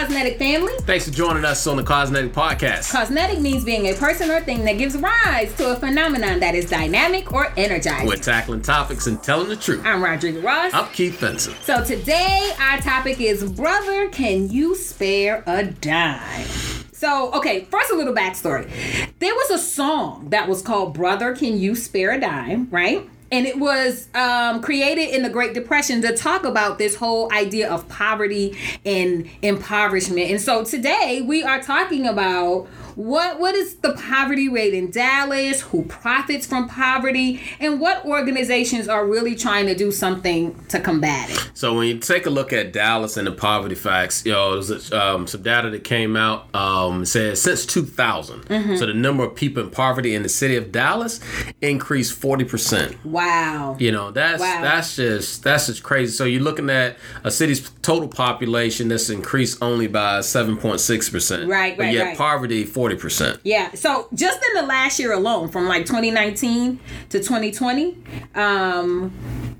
Cosmetic family. Thanks for joining us on the Cosmetic Podcast. Cosmetic means being a person or thing that gives rise to a phenomenon that is dynamic or energizing. We're tackling topics and telling the truth. I'm Rodrigo Ross. I'm Keith Benson. So today our topic is Brother, can you spare a dime? So, okay, first a little backstory. There was a song that was called Brother, Can You Spare a Dime, right? And it was um, created in the Great Depression to talk about this whole idea of poverty and impoverishment. And so today we are talking about what what is the poverty rate in Dallas? Who profits from poverty? And what organizations are really trying to do something to combat it? So when you take a look at Dallas and the poverty facts, you know, there's um, some data that came out um, says since 2000, mm-hmm. so the number of people in poverty in the city of Dallas increased 40 percent. Wow. You know that's wow. that's just that's just crazy. So you're looking at a city's total population that's increased only by 7.6 percent. Right, right, but yet right. poverty 40 percent. Yeah. So just in the last year alone, from like 2019 to 2020, um,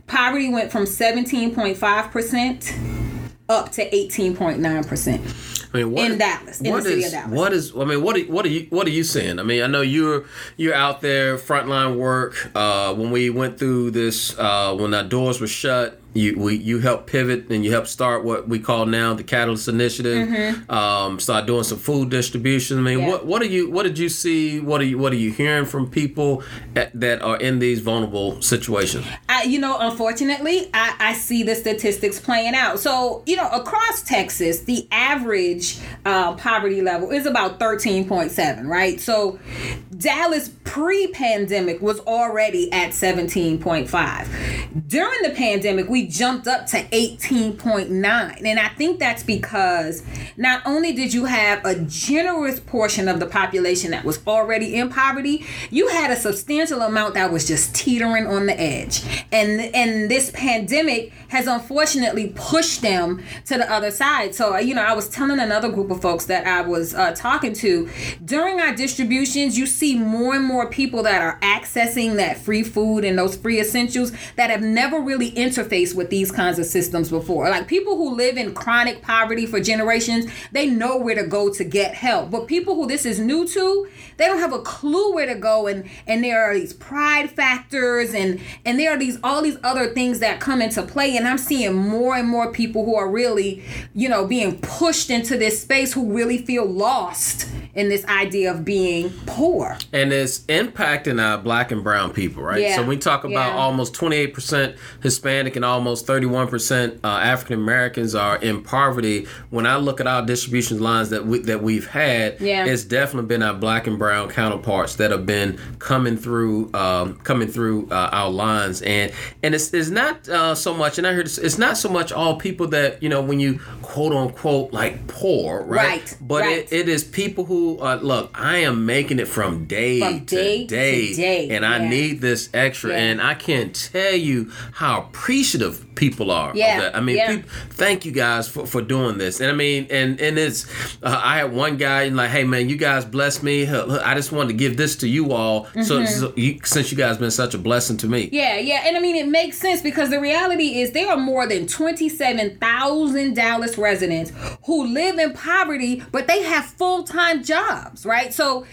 poverty went from 17.5 percent up to 18.9 percent. I mean, what, in Dallas, in the city is, of Dallas. What is? I mean, what are, what are you what are you seeing? I mean, I know you're you're out there frontline work. Uh, when we went through this, uh, when our doors were shut, you we you help pivot and you help start what we call now the Catalyst Initiative. Mm-hmm. Um, start doing some food distribution. I mean, yeah. what what are you what did you see? What are you what are you hearing from people at, that are in these vulnerable situations? I, you know, unfortunately, I, I see the statistics playing out. So you know, across Texas, the average uh, poverty level is about thirteen point seven. Right. So Dallas pre-pandemic was already at seventeen point five. During the pandemic, we jumped up to 18.9. And I think that's because not only did you have a generous portion of the population that was already in poverty, you had a substantial amount that was just teetering on the edge. And and this pandemic has unfortunately pushed them to the other side. So, you know, I was telling another group of folks that I was uh, talking to during our distributions, you see more and more people that are accessing that free food and those free essentials that have never really interfaced with these kinds of systems before. Like people who live in chronic poverty for generations, they know where to go to get help. But people who this is new to, they don't have a clue where to go and and there are these pride factors and and there are these all these other things that come into play and I'm seeing more and more people who are really, you know, being pushed into this space who really feel lost in this idea of being poor. And it's impacting our black and brown people, right? Yeah. So we talk about yeah. almost 28% Hispanic and almost 31% uh, African Americans are in poverty. When I look at our distribution lines that we that we've had, yeah. it's definitely been our black and brown counterparts that have been coming through um, coming through uh, our lines, and and it's, it's not uh, so much. And I heard it's, it's, not so much all people that you know when you quote unquote like poor, right? Right. But right. It, it is people who uh, look. I am making it from day, from day to day, to day. and I need this extra, yeah. and I can't tell you how appreciative people are. Yeah. I mean, yeah. people, thank you guys for, for doing this. And I mean, and and it's uh, I had one guy like, hey man, you guys bless me. I just wanted to give this to you all, mm-hmm. so, so you, since you guys been such a blessing to me. Yeah, yeah, and I mean it makes sense because the reality is there are more than twenty seven thousand Dallas residents who live in poverty, but they have full time jobs, right? So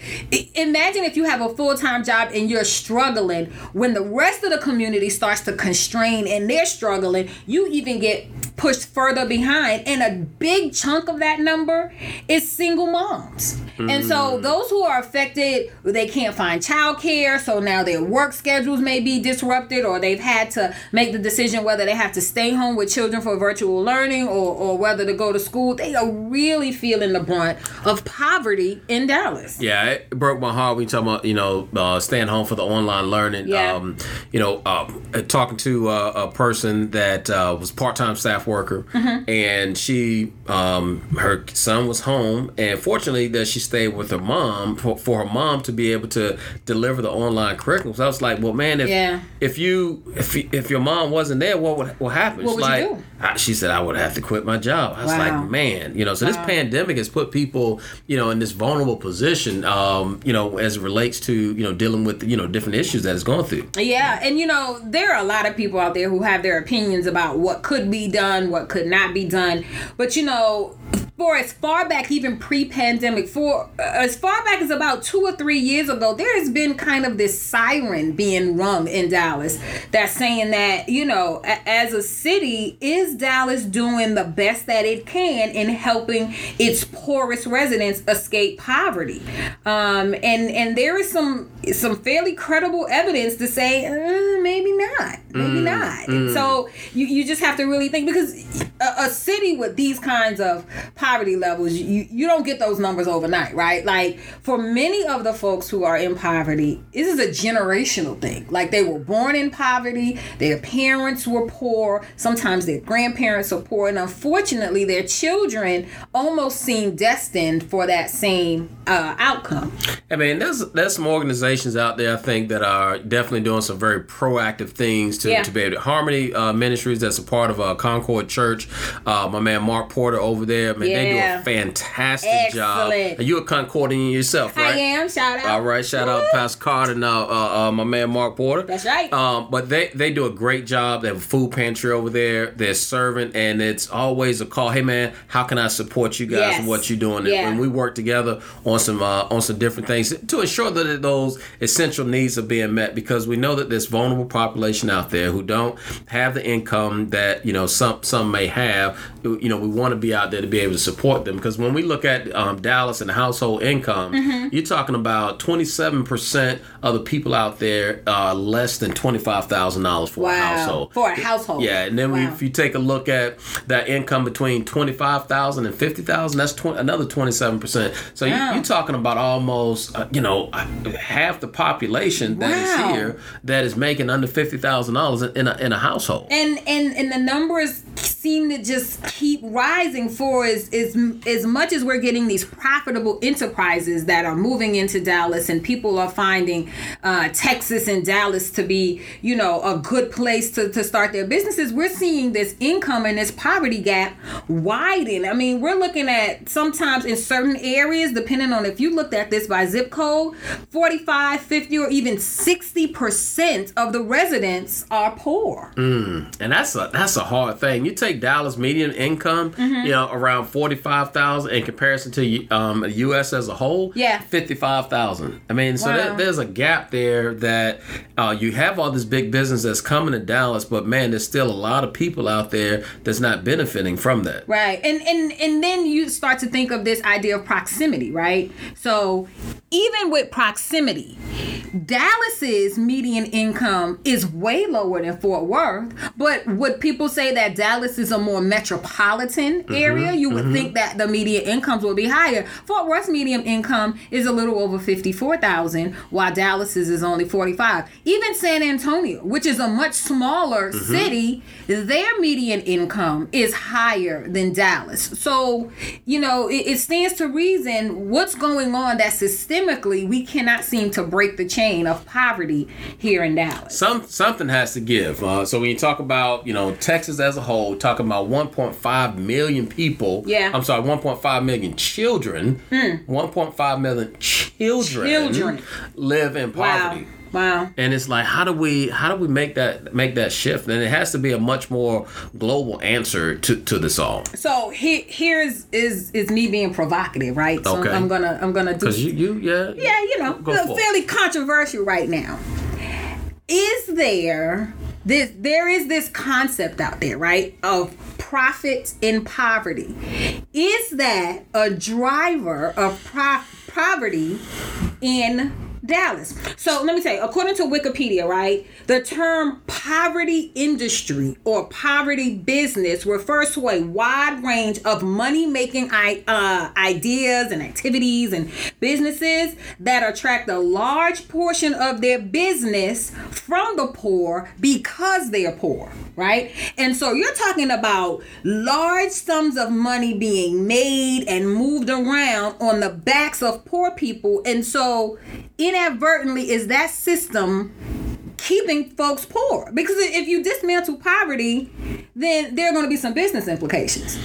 imagine if you have a full time job and you're struggling when the rest of the community starts to constrain and they're struggling, you even get pushed further behind. And a big chunk of that number is single moms. Mm. And so mm. those who are affected, they can't find childcare. So now their work schedules may be disrupted, or they've had to make the decision whether they have to stay home with children for virtual learning or, or whether to go to school. They are really feeling the brunt of poverty in Dallas. Yeah, it broke my heart when you talk about, you know, uh, staying home for the online learning. Yeah. Um, you know, uh, talking to uh, a person that uh, was part time staff worker, mm-hmm. and she, um, her son was home, and fortunately that she stayed with her mom for, for her mom to be able to deliver the online curriculum. So I was like, well, man, if yeah. if you if if your mom wasn't there, what would what happen? What would like, you do? I, she said I would have to quit my job. I was wow. like, man, you know, so wow. this pandemic has put people, you know, in this vulnerable position, um, you know, as it relates to you know dealing with you know different issues that it's going through. Yeah, and you know, there are a lot of people out there who have their opinions about what could be done, what could not be done, but you know for as far back, even pre-pandemic, for uh, as far back as about two or three years ago, there has been kind of this siren being rung in Dallas that's saying that you know, a- as a city, is Dallas doing the best that it can in helping its poorest residents escape poverty? Um, and and there is some some fairly credible evidence to say uh, maybe not, maybe not. So you you just have to really think because a, a city with these kinds of poverty levels, you you don't get those numbers overnight, right? Like for many of the folks who are in poverty, this is a generational thing. Like they were born in poverty, their parents were poor, sometimes their grandparents are poor, and unfortunately, their children almost seem destined for that same uh, outcome. I mean, there's there's some organizations out there I think that are definitely doing some very proactive things to, Yeah. to be able to Harmony uh, Ministries that's a part of uh, Concord Church. Uh, my man Mark Porter over there, man, they do a fantastic job. Excellent. And you're a Concordian yourself, right? I am. Shout out. All right, shout out Woo. Pastor Carter and uh, uh, uh, my man Mark Porter. That's right. Um, but they they do a great job. They have a food pantry over there. They're serving, and it's always a call. Hey man, how can I support you guys Yes. and what you're doing? Yeah. And we work together on some uh, on some different things to ensure that those essential needs are being met because we know that there's vulnerable population out there who don't have the income that you know some some may have. You know, we want to be out there to be able to support them because when we look at um, Dallas and household income, Mm-hmm. you're talking about 27 percent of the people out there are less than twenty five thousand dollars for a Wow. household. For a household. Yeah, and then we, if you take a look at that income between twenty five thousand and fifty thousand, that's 20, another twenty seven percent. So you, Wow. you're talking about almost uh, you know uh, half the population that is Wow. here that is making under fifty thousand dollars in a in a household. and and and the numbers seem to just keep rising for as as as much as we're getting these profitable enterprises that are moving into Dallas and people are finding uh, Texas and Dallas to be you know a good place to, to start their businesses we're seeing this income and this poverty gap widen I mean we're looking at sometimes in certain areas depending on if you looked at this by zip code 45 50 or even 60% of the residents are poor And that's a that's a hard thing. You take Dallas median income, Mm-hmm. you know, around forty five thousand in comparison to um, the U.S. as a whole. Yeah. fifty five thousand. I mean, so Wow. there, there's a gap there that uh, you have all this big business that's coming to Dallas, but man, there's still a lot of people out there that's not benefiting from that. Right. And and and then you start to think of this idea of proximity, right? So even with proximity, Dallas's median income is way lower than Fort Worth, but would people say that Dallas is a more metropolitan mm-hmm, area? You would mm-hmm. think that the median incomes would be higher. Fort Worth's median income is a little over 54,000 while Dallas's is only 45. Even San Antonio, which is a much smaller mm-hmm. city, their median income is higher than Dallas. So, you know, it, it stands to reason what's going on that systemically we cannot seem to break the chain of poverty here in Dallas. Some something has to give. Uh, so when you talk about you know Texas as a whole, talking about 1.5 million people. Yeah. Hmm. I'm sorry, 1.5 million children. 1.5 million children, Children. live in poverty. Wow. And it's like, how do we how do we make that make that shift? And it has to be a much more global answer to, to this all. So here here's is is me being provocative, right? So Okay. I'm gonna I'm gonna do Because you, you yeah yeah, you know, fairly controversial right now. Is there this there is this concept out there, right, of profit in poverty? Is that a driver of pro- poverty in Dallas. So let me say, according to Wikipedia, right, the term poverty industry or poverty business refers to a wide range of money making uh, ideas and activities and businesses that attract a large portion of their business from the poor because they are poor, right? And so you're talking about large sums of money being made and moved around on the backs of poor people. And so inadvertently is that system keeping folks poor? Because if you dismantle poverty then there are going to be some business implications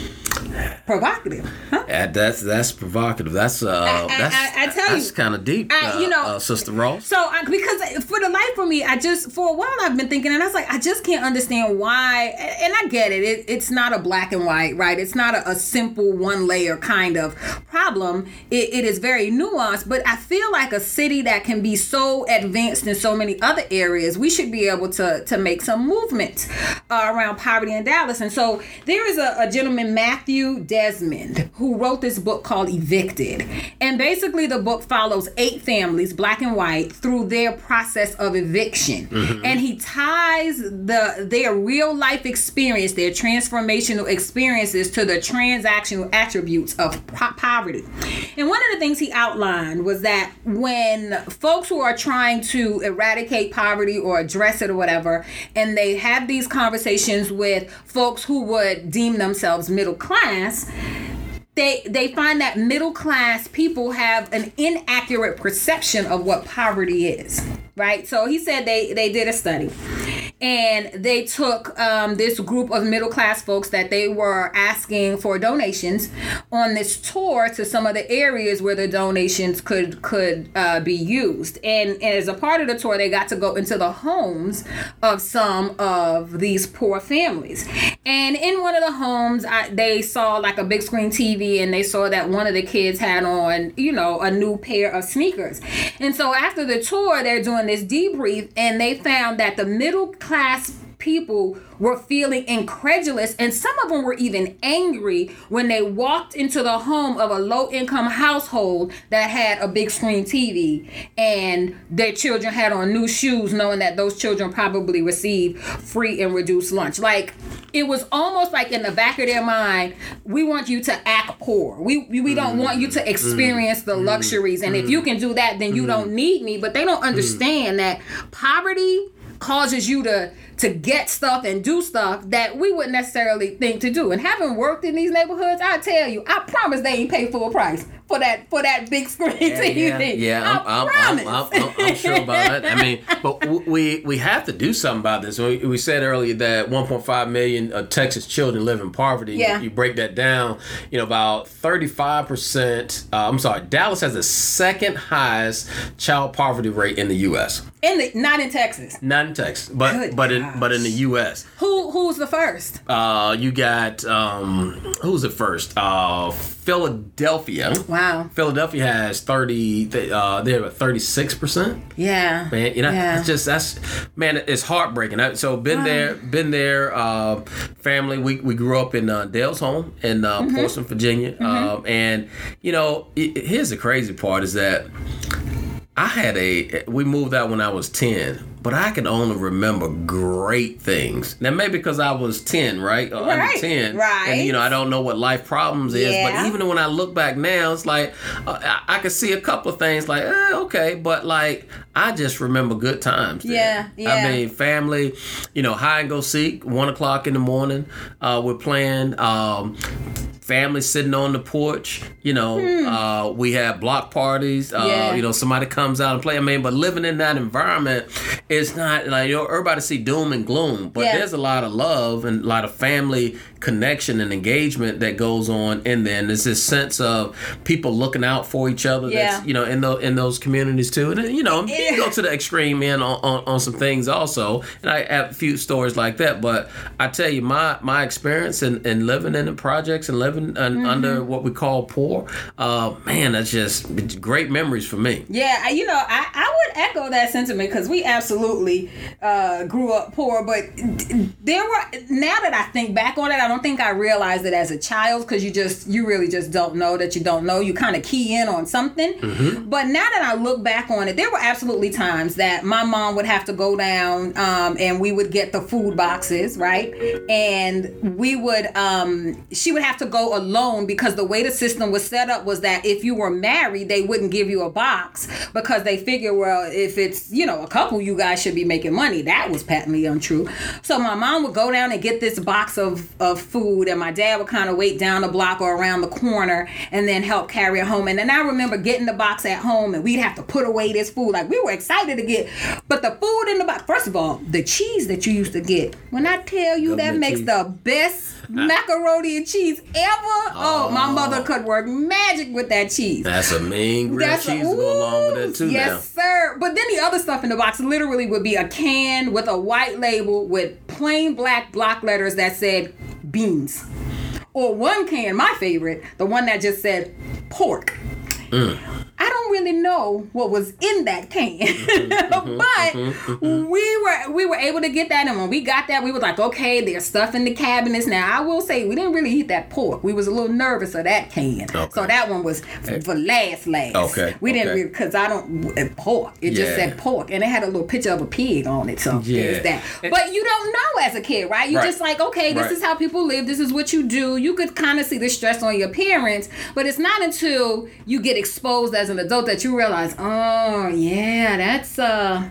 provocative huh Uh, that's that's provocative. That's uh, I- that's I- I tell that's you. kind of deep. I- uh, you know- uh, Sister Ross. So, I, because for the life of me, I just for a while I've been thinking, and I was like, I just can't understand why. And I get it; it it's not a black and white, right? It's not a, a simple one layer kind of problem. It, it is very nuanced, but I feel like a city that can be so advanced in so many other areas, we should be able to to make some movement uh, around poverty in Dallas. And so there is a, a gentleman, Matthew Desmond, who wrote this book called Evicted, and basically the book follows eight families, black and white, through their process of eviction, mm-hmm. and he ties the their real life experience, their transformational experiences, to the transactional attributes of po- poverty. And one of the things he outlined was that when folks who are trying to eradicate poverty or address it or whatever, and they have these conversations with folks who would deem themselves middle class, they they find that middle class people have an inaccurate perception of what poverty is right? So he said they they did a study and they took um, this group of middle class folks that they were asking for donations on this tour to some of the areas where the donations could could uh, be used. And, and as a part of the tour they got to go into the homes of some of these poor families. And in one of the homes I, they saw like a big screen tv and they saw that one of the kids had on you know a new pair of sneakers. And so after the tour they're doing this debrief and they found that the middle class people were feeling incredulous and some of them were even angry when they walked into the home of a low income household that had a big screen TV and their children had on new shoes knowing that those children probably received free and reduced lunch. Like it was almost like in the back of their mind we want you to act poor. We we, we don't want you to mm, mm, experience the mm, luxuries and if you can do that then you don't need me. But they don't understand that poverty causes you to to get stuff and do stuff that we wouldn't necessarily think to do. And having worked in these neighborhoods, I tell you, I promise they ain't pay full price for that for that big screen yeah, TV. yeah, I I'm, I'm, promise. I'm, I'm, I'm sure about that. I mean, but we we have to do something about this. We, we said earlier that 1.5 million of Texas children live in poverty. Yeah. You break that down, you know, about 35 percent. Uh, I'm sorry, Dallas has the second highest child poverty rate in the U.S. in the not in Texas. Not in Texas, but Good but in but in the U.S. Who who's the first? Uh, you got um, who's the first? Uh, Philadelphia. Wow. Philadelphia has thirty. they, Uh, they're at thirty six percent. Yeah. Man, you know, Yeah. it's just that's man, it's heartbreaking. I- So been there, been there. Uh, family, we we grew up in uh, Dale's home in uh, Mm-hmm. Portsmouth, Virginia, um, and you know, i here's the crazy part is that I had a. We moved out when I was ten, but I can only remember great things. Now maybe because I was ten, right, or under Right, ten, right. and you know I don't know what life problems is. Yeah. But even when I look back now, it's like uh, I, I can see a couple of things like, eh, okay, but like I just remember good times. Yeah, yeah. I mean, family, you know, hide and go seek, one o'clock in the morning. Uh, we're playing. Um, family sitting on the porch. You know, uh, we have block parties. Uh. Yeah. You know, somebody comes out and play. I mean, but living in that environment, it's not like you know everybody see doom and gloom, but Yeah. there's a lot of love and a lot of family connection and engagement that goes on in there. And there's this sense of people looking out for each other. Yeah. That's you know in those in those communities too. And you know, you can go to the extreme end on, on, on some things also. And I have a few stories like that. But I tell you, my my experience in, in living in the projects and living un, under what we call poor, uh, man, that's just great memories for me. Yeah, you know, I, I would echo that sentiment because we absolutely uh, grew up poor. But there were now that I think back on it, I don't think I realized it as a child because you just you really just don't know that you don't know. You kind of key in on something. But now that I look back on it, there were absolutely times that my mom would have to go down um, and we would get the food boxes right, and we would um, she would have to go alone because the way the system was set up was that if you were married, they wouldn't give you a box because they figure, well, if it's you know a couple, you guys should be making money. That was patently untrue. So my mom would go down and get this box of of food, and my dad would kind of wait down the block or around the corner and then help carry it home. And then I remember getting the box at home, and we'd have to put away this food. Like we were excited to get, but the food in the box. First of all, the cheese that you used to get. When I tell you that makes cheese. the best macaroni and cheese ever. Oh, my mother could work magic with that cheese. That's a mean grilled That's cheese a- to go along with ooh, that too. Yes, sir. But then the other stuff in the box literally would be a can with a white label with plain black block letters that said beans. Or one can, my favorite, the one that just said pork. Mm. I don't really know what was in that can, mm-hmm, mm-hmm, but mm-hmm, we were we were able to get that, and when we got that, we were like, okay, there's stuff in the cabinets. Now I will say we didn't really eat that pork. We was a little nervous of that can, Okay. so that one was f- for last last. Okay, we didn't okay. because I don't uh, pork. It just said pork, and it had a little picture of a pig on it. So Yeah. there's that. But you don't know as a kid, right? You Right. just like, okay, this Right. is how people live. This is what you do. You could kind of see the stress on your parents, but it's not until you get exposed as an adult that you realize, oh yeah, that's uh,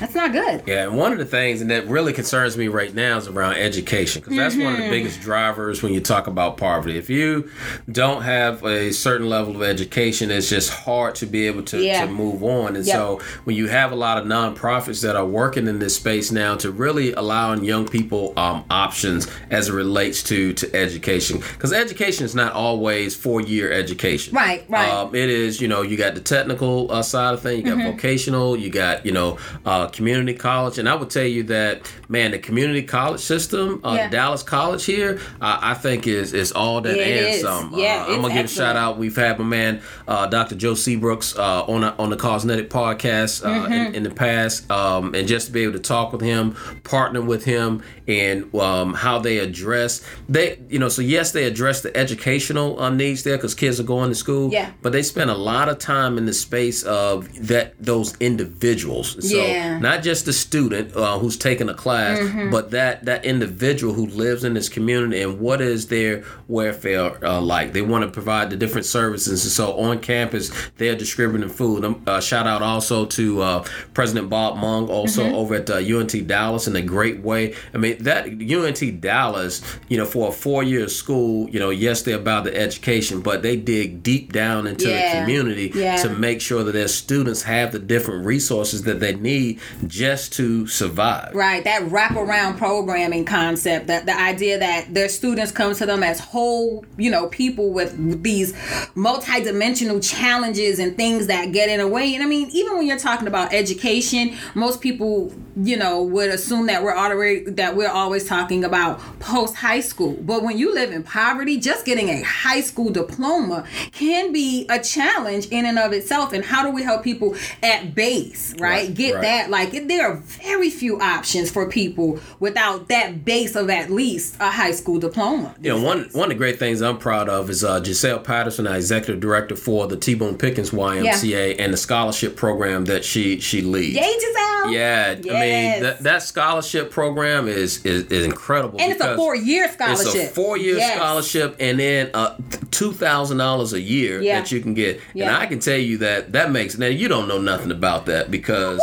that's not good. Yeah, and one of the things and that really concerns me right now is around education because that's one of Mm-hmm. the biggest drivers when you talk about poverty. If you don't have a certain level of education, it's just hard to be able to, Yeah. to move on. And Yep. so when you have a lot of nonprofits that are working in this space now to really allowing young people um, options as it relates to to education, because education is not always four year education. Right, right. Um, it is, you know, you got the technical uh, side of things, you got Mm-hmm. vocational, you got, you know, uh, community college. And I would tell you that, man, the community college system, uh, Yeah. Dallas College here, uh, I think is is all that Yeah, and is. some. Yeah, uh, I'm gonna give a shout out. We've had my man, uh, Dr. Joe Seabrooks, uh, on a, on the Cosmetic podcast uh, Mm-hmm. in, in the past, um, and just to be able to talk with him, partner with him, and um, how they address they, you know, so yes, they address the educational uh, needs there because kids are going to school, Yeah. but they spend a lot of time in the space of that those individuals. So Yeah. not just the student uh, who's taking a class, Mm-hmm. but that that individual who lives in this community and what is their welfare uh, like. They want to provide the different services, and so on campus they're distributing food. Um, uh, shout out also to uh, President Bob Mong, also Mm-hmm. over at uh, UNT Dallas in a great way. I mean that UNT Dallas, you know, for a four year school, you know, yes they're about the education, but they dig deep down into Yeah. the community Yeah. to make sure that their students have the different resources that they need just to survive. Right, that wraparound programming concept, that the idea that their students come to them as whole, you know, people with these multidimensional challenges and things that get in the way. And I mean, even when you're talking about education, most people, you know, would assume that we're already that we're always talking about post high school. But when you live in poverty, just getting a high school diploma can be a challenge in and of itself. And how do we help people at base, right? Right, Get right. that like it- there are very few options for people without that base of at least a high school diploma. You know, one one of the great things I'm proud of is uh, Giselle Patterson, our executive director for the T. Boone Pickens YMCA and the scholarship program that she she leads. Yay, Giselle! Yeah, I Yes. Mean that, that scholarship program is is, is incredible. And it's a four-year scholarship. It's a four-year Yes. scholarship, and then uh, two thousand dollars a year Yeah. that you can get. And I can tell you that that makes now you don't know nothing about that because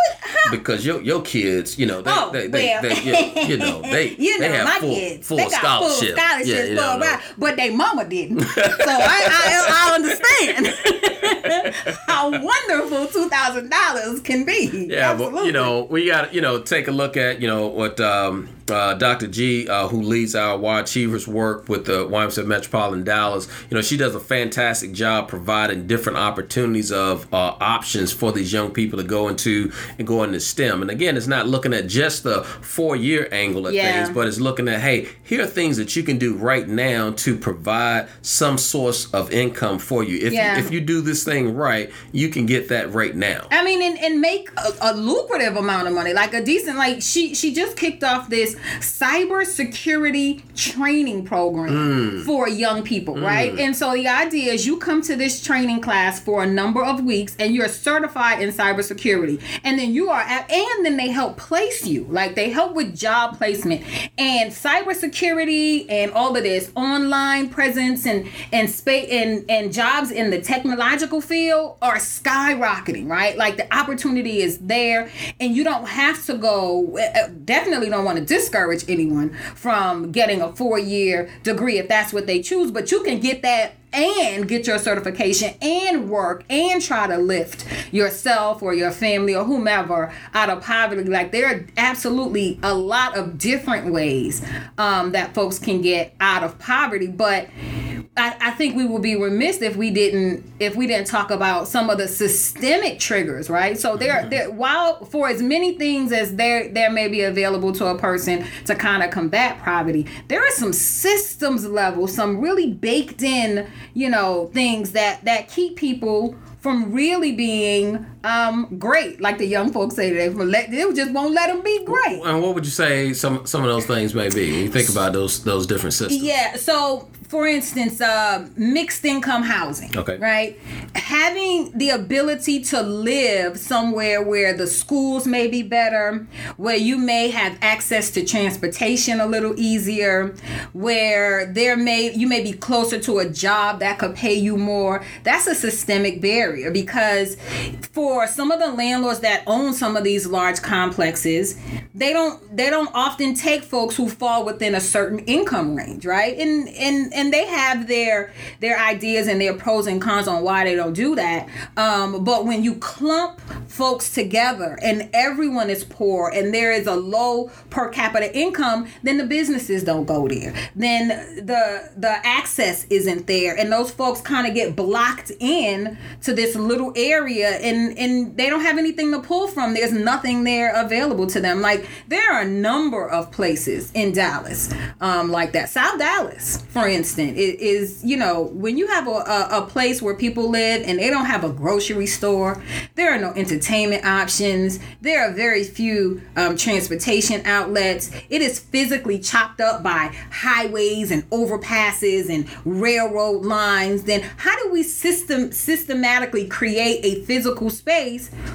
because your your kids, you know, they Oh, they, they, well. they, you, know they you know, they have my full, kids, full they got scholarship. full scholarships yeah, you for know. while, but they mama didn't. so I, I, I understand how wonderful two thousand dollars can be. Yeah, Absolutely. but you know, we got you know take a look at you know what um, uh, Dr. G, uh, who leads our Y Achievers work with the YMCA Metropolitan Dallas. You know, she does a fantastic job providing different opportunities of uh, options for these young people to go into and go into STEM. And again, it's not looking at just the four year angle at Yeah. things, but it's looking at hey, here are things that you can do right now to provide some source of income for you. If Yeah. if you do this thing right, you can get that right now. I mean, and, and make a, a lucrative amount of money, like a decent. Like she she just kicked off this cyber security training program mm. for young people, right? Mm. And so the idea is you come to this training class for a number of weeks, and you're certified in cybersecurity, and then you are at, and then they help place you, like they help with job placement and cybersecurity and all of this online presence and and space and and jobs in the technological field are skyrocketing, right? Like the opportunity is there, and you don't have to go. uh, Definitely don't want to discourage anyone from getting a four year degree if that's what they choose, but you can get that and get your certification and work and try to lift yourself or your family or whomever out of poverty. Like there are absolutely a lot of different ways um, that folks can get out of poverty, but I, I think we would be remiss if we didn't if we didn't talk about some of the systemic triggers, right? So there, mm-hmm. there while for as many things as there there may be available to a person to kind of combat poverty, there are some systems level, some really baked in, you know, things that that keep people from really being um, great, like the young folks say today. Let, they just won't let them be great. And what would you say some some of those things may be? When you think about those those different systems. Yeah. So for instance, uh, mixed income housing. Okay. Right? Having the ability to live somewhere where the schools may be better, where you may have access to transportation a little easier, where there may you may be closer to a job that could pay you more. That's a systemic barrier because for some of the landlords that own some of these large complexes, they don't they don't often take folks who fall within a certain income range, right? And and and they have their their ideas and their pros and cons on why they don't do that. Um, but when you clump folks together and everyone is poor and there is a low per capita income, then the businesses don't go there. Then the the access isn't there, and those folks kind of get blocked in to this little area, and and they don't have anything to pull from. There's nothing there available to them. Like there are a number of places in Dallas, um, like that. South Dallas, for instance is you know when you have a, a, a, place where people live and they don't have a grocery store there are no entertainment options there are very few um, transportation outlets it is physically chopped up by highways and overpasses and railroad lines then how do we system systematically create a physical space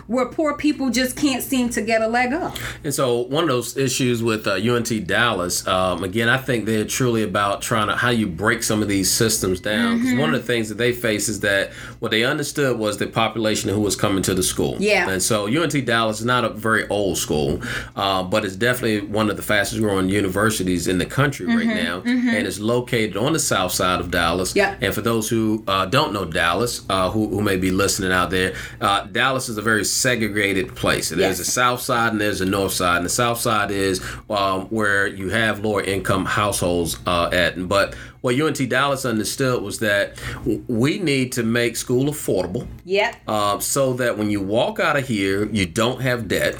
where poor people just can't seem to get a leg up and so one of those issues with uh, unt dallas um, again i think they're truly about trying to how you break some of these systems down. Because mm-hmm. one of the things that they face is that what they understood was the population who was coming to the school. Yeah. And so UNT Dallas is not a very old school, uh, but it's definitely one of the fastest growing universities in the country mm-hmm. right now, mm-hmm. and it's located on the south side of Dallas. Yeah. And for those who uh, don't know Dallas, uh, who, who may be listening out there, uh, Dallas is a very segregated place. There's yes. a south side and there's a north side, and the south side is um, where you have lower income households uh, at. But what UNT Dallas understood was that we need to make school affordable. Yep. Uh, so that when you walk out of here, you don't have debt.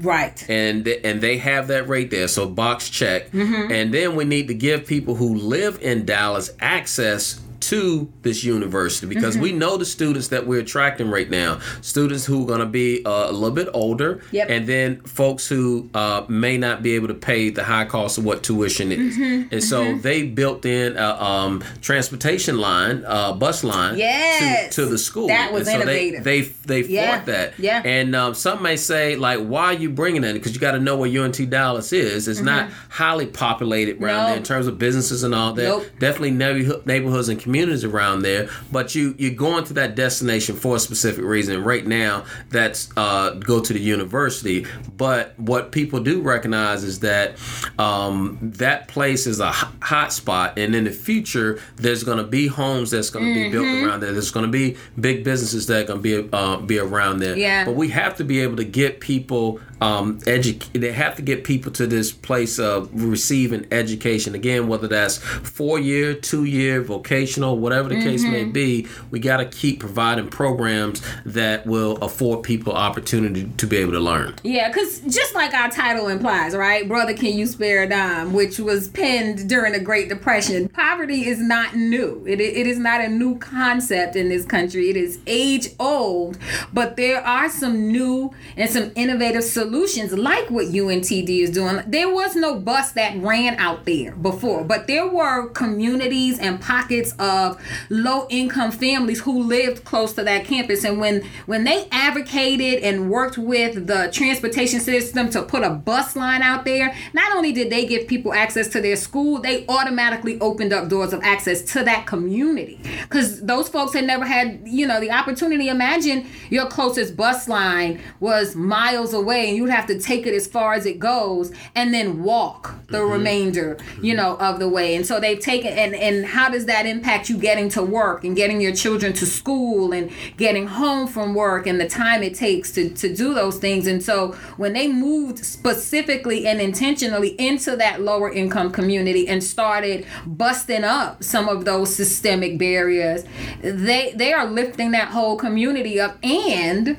Right. And and they have that right there. So box check. Mm-hmm. And then we need to give people who live in Dallas access to this university because mm-hmm. we know the students that we're attracting right now students who are going to be uh, a little bit older yep. and then folks who uh, may not be able to pay the high cost of what tuition is mm-hmm. and so mm-hmm. they built in a um, transportation line uh, bus line yes. to, to the school that was and so innovative they they, they yeah. fought that yeah and um, some may say like why are you bringing that because you got to know where UNT Dallas is it's not mm-hmm. highly populated around nope. there in terms of businesses and all that nope. definitely neighborhoods and communities communities around there, but you you're going to that destination for a specific reason. Right now, that's uh, go to the university. But what people do recognize is that um, that place is a hot spot, and in the future, there's going to be homes that's going to mm-hmm. be built mm-hmm. around there. There's going to be big businesses that are going to be uh, be around there. Yeah. But we have to be able to get people um, edu- They have to get people to this place of receiving education. Again, whether that's four year, two year, vocational, whatever the mm-hmm. case may mm-hmm. be, we got to keep providing programs that will afford people opportunity to be able to learn. Yeah, because just like our title implies, right? Brother, can you spare a dime? Which was penned during the Great Depression. Poverty is not new. It, it is not a new concept in this country. It is age old, but there are some new and some innovative solutions solutions like what UNTD is doing. There was no bus that ran out there before, but there were communities and pockets of low income families who lived close to that campus. And when when they advocated and worked with the transportation system to put a bus line out there, not only did they give people access to their school, they automatically opened up doors of access to that community. Because those folks had never had, you know, the opportunity. Imagine your closest bus line was miles away and you you would have to take it as far as it goes and then walk the Mm-hmm. remainder, you know, of the way. And so they've taken and and how does that impact you getting to work and getting your children to school and getting home from work and the time it takes to to do those things. And so when they moved specifically and intentionally into that lower income community and started busting up some of those systemic barriers, they they are lifting that whole community up and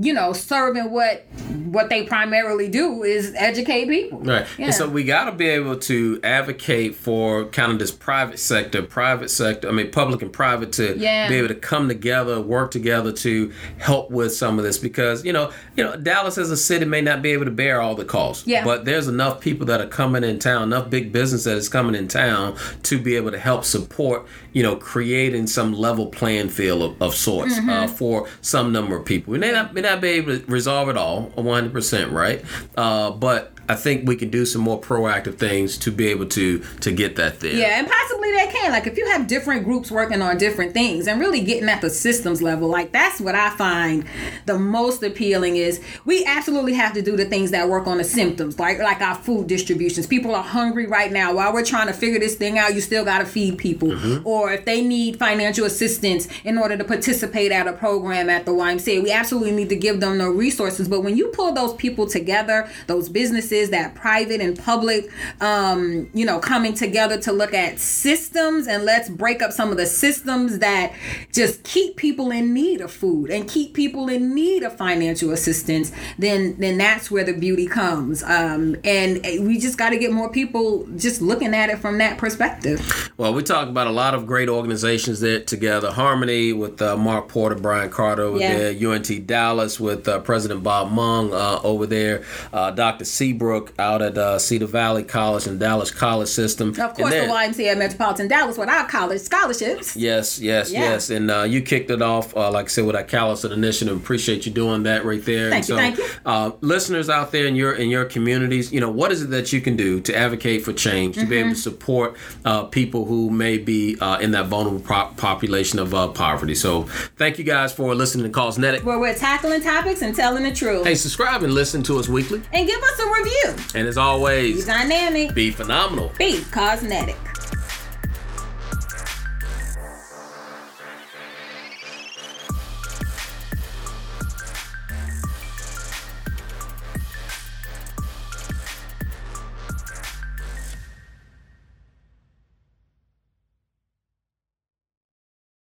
you know serving what what they primarily do is educate people. Right. Yeah. And so we got to be able to advocate for kind of this private sector, private sector, I mean, public and private to Yeah. be able to come together, work together to help with some of this because, you know, you know, Dallas as a city may not be able to bear all the costs. Yeah. But there's enough people that are coming in town, enough big business that is coming in town to be able to help support, you know, creating some level playing field of, of sorts Mm-hmm. uh, for some number of people. We may not, may not be able to resolve it all 100%, right? Uh, but I think we can do some more proactive things to be able to to get that there. Yeah, and possibly they can. Like if you have different groups working on different things and really getting at the systems level, like that's what I find the most appealing is we absolutely have to do the things that work on the symptoms, like like our food distributions. People are hungry right now. While we're trying to figure this thing out, you still gotta feed people. Mm-hmm. Or if they need financial assistance in order to participate at a program at the YMCA, we absolutely need to give them the resources. But when you pull those people together, those businesses, that private and public, um, you know, coming together to look at systems and let's break up some of the systems that just keep people in need of food and keep people in need of financial assistance, then then that's where the beauty comes. Um, and eh, we just got to get more people just looking at it from that perspective. Well, we talk about a lot of great organizations that together. Harmony with uh, Mark Porter, Bryan Carter over Yeah. there. UNT Dallas with uh, President Bob Mong uh, over there. Uh, Dr. Seabrook out at uh, Cedar Valley College and Dallas College System. Of course, the YMCA Metropolitan Dallas with our college scholarships. Yes, yes, Yeah. yes. And uh, you kicked it off, uh, like I said, with that Catalyst initiative. Appreciate you doing that right there. Thank and you, so, thank you. Uh, listeners out there in your in your communities, you know, what is it that you can do to advocate for change, to be able to Mm-hmm. support uh, people who may be uh, in that vulnerable po- population of uh, poverty? So, thank you guys for listening to Cosmetic. Where we're tackling topics and telling the truth. Hey, subscribe and listen to us weekly. And give us a review. And as always, Be dynamic. be phenomenal. Be cosmetic.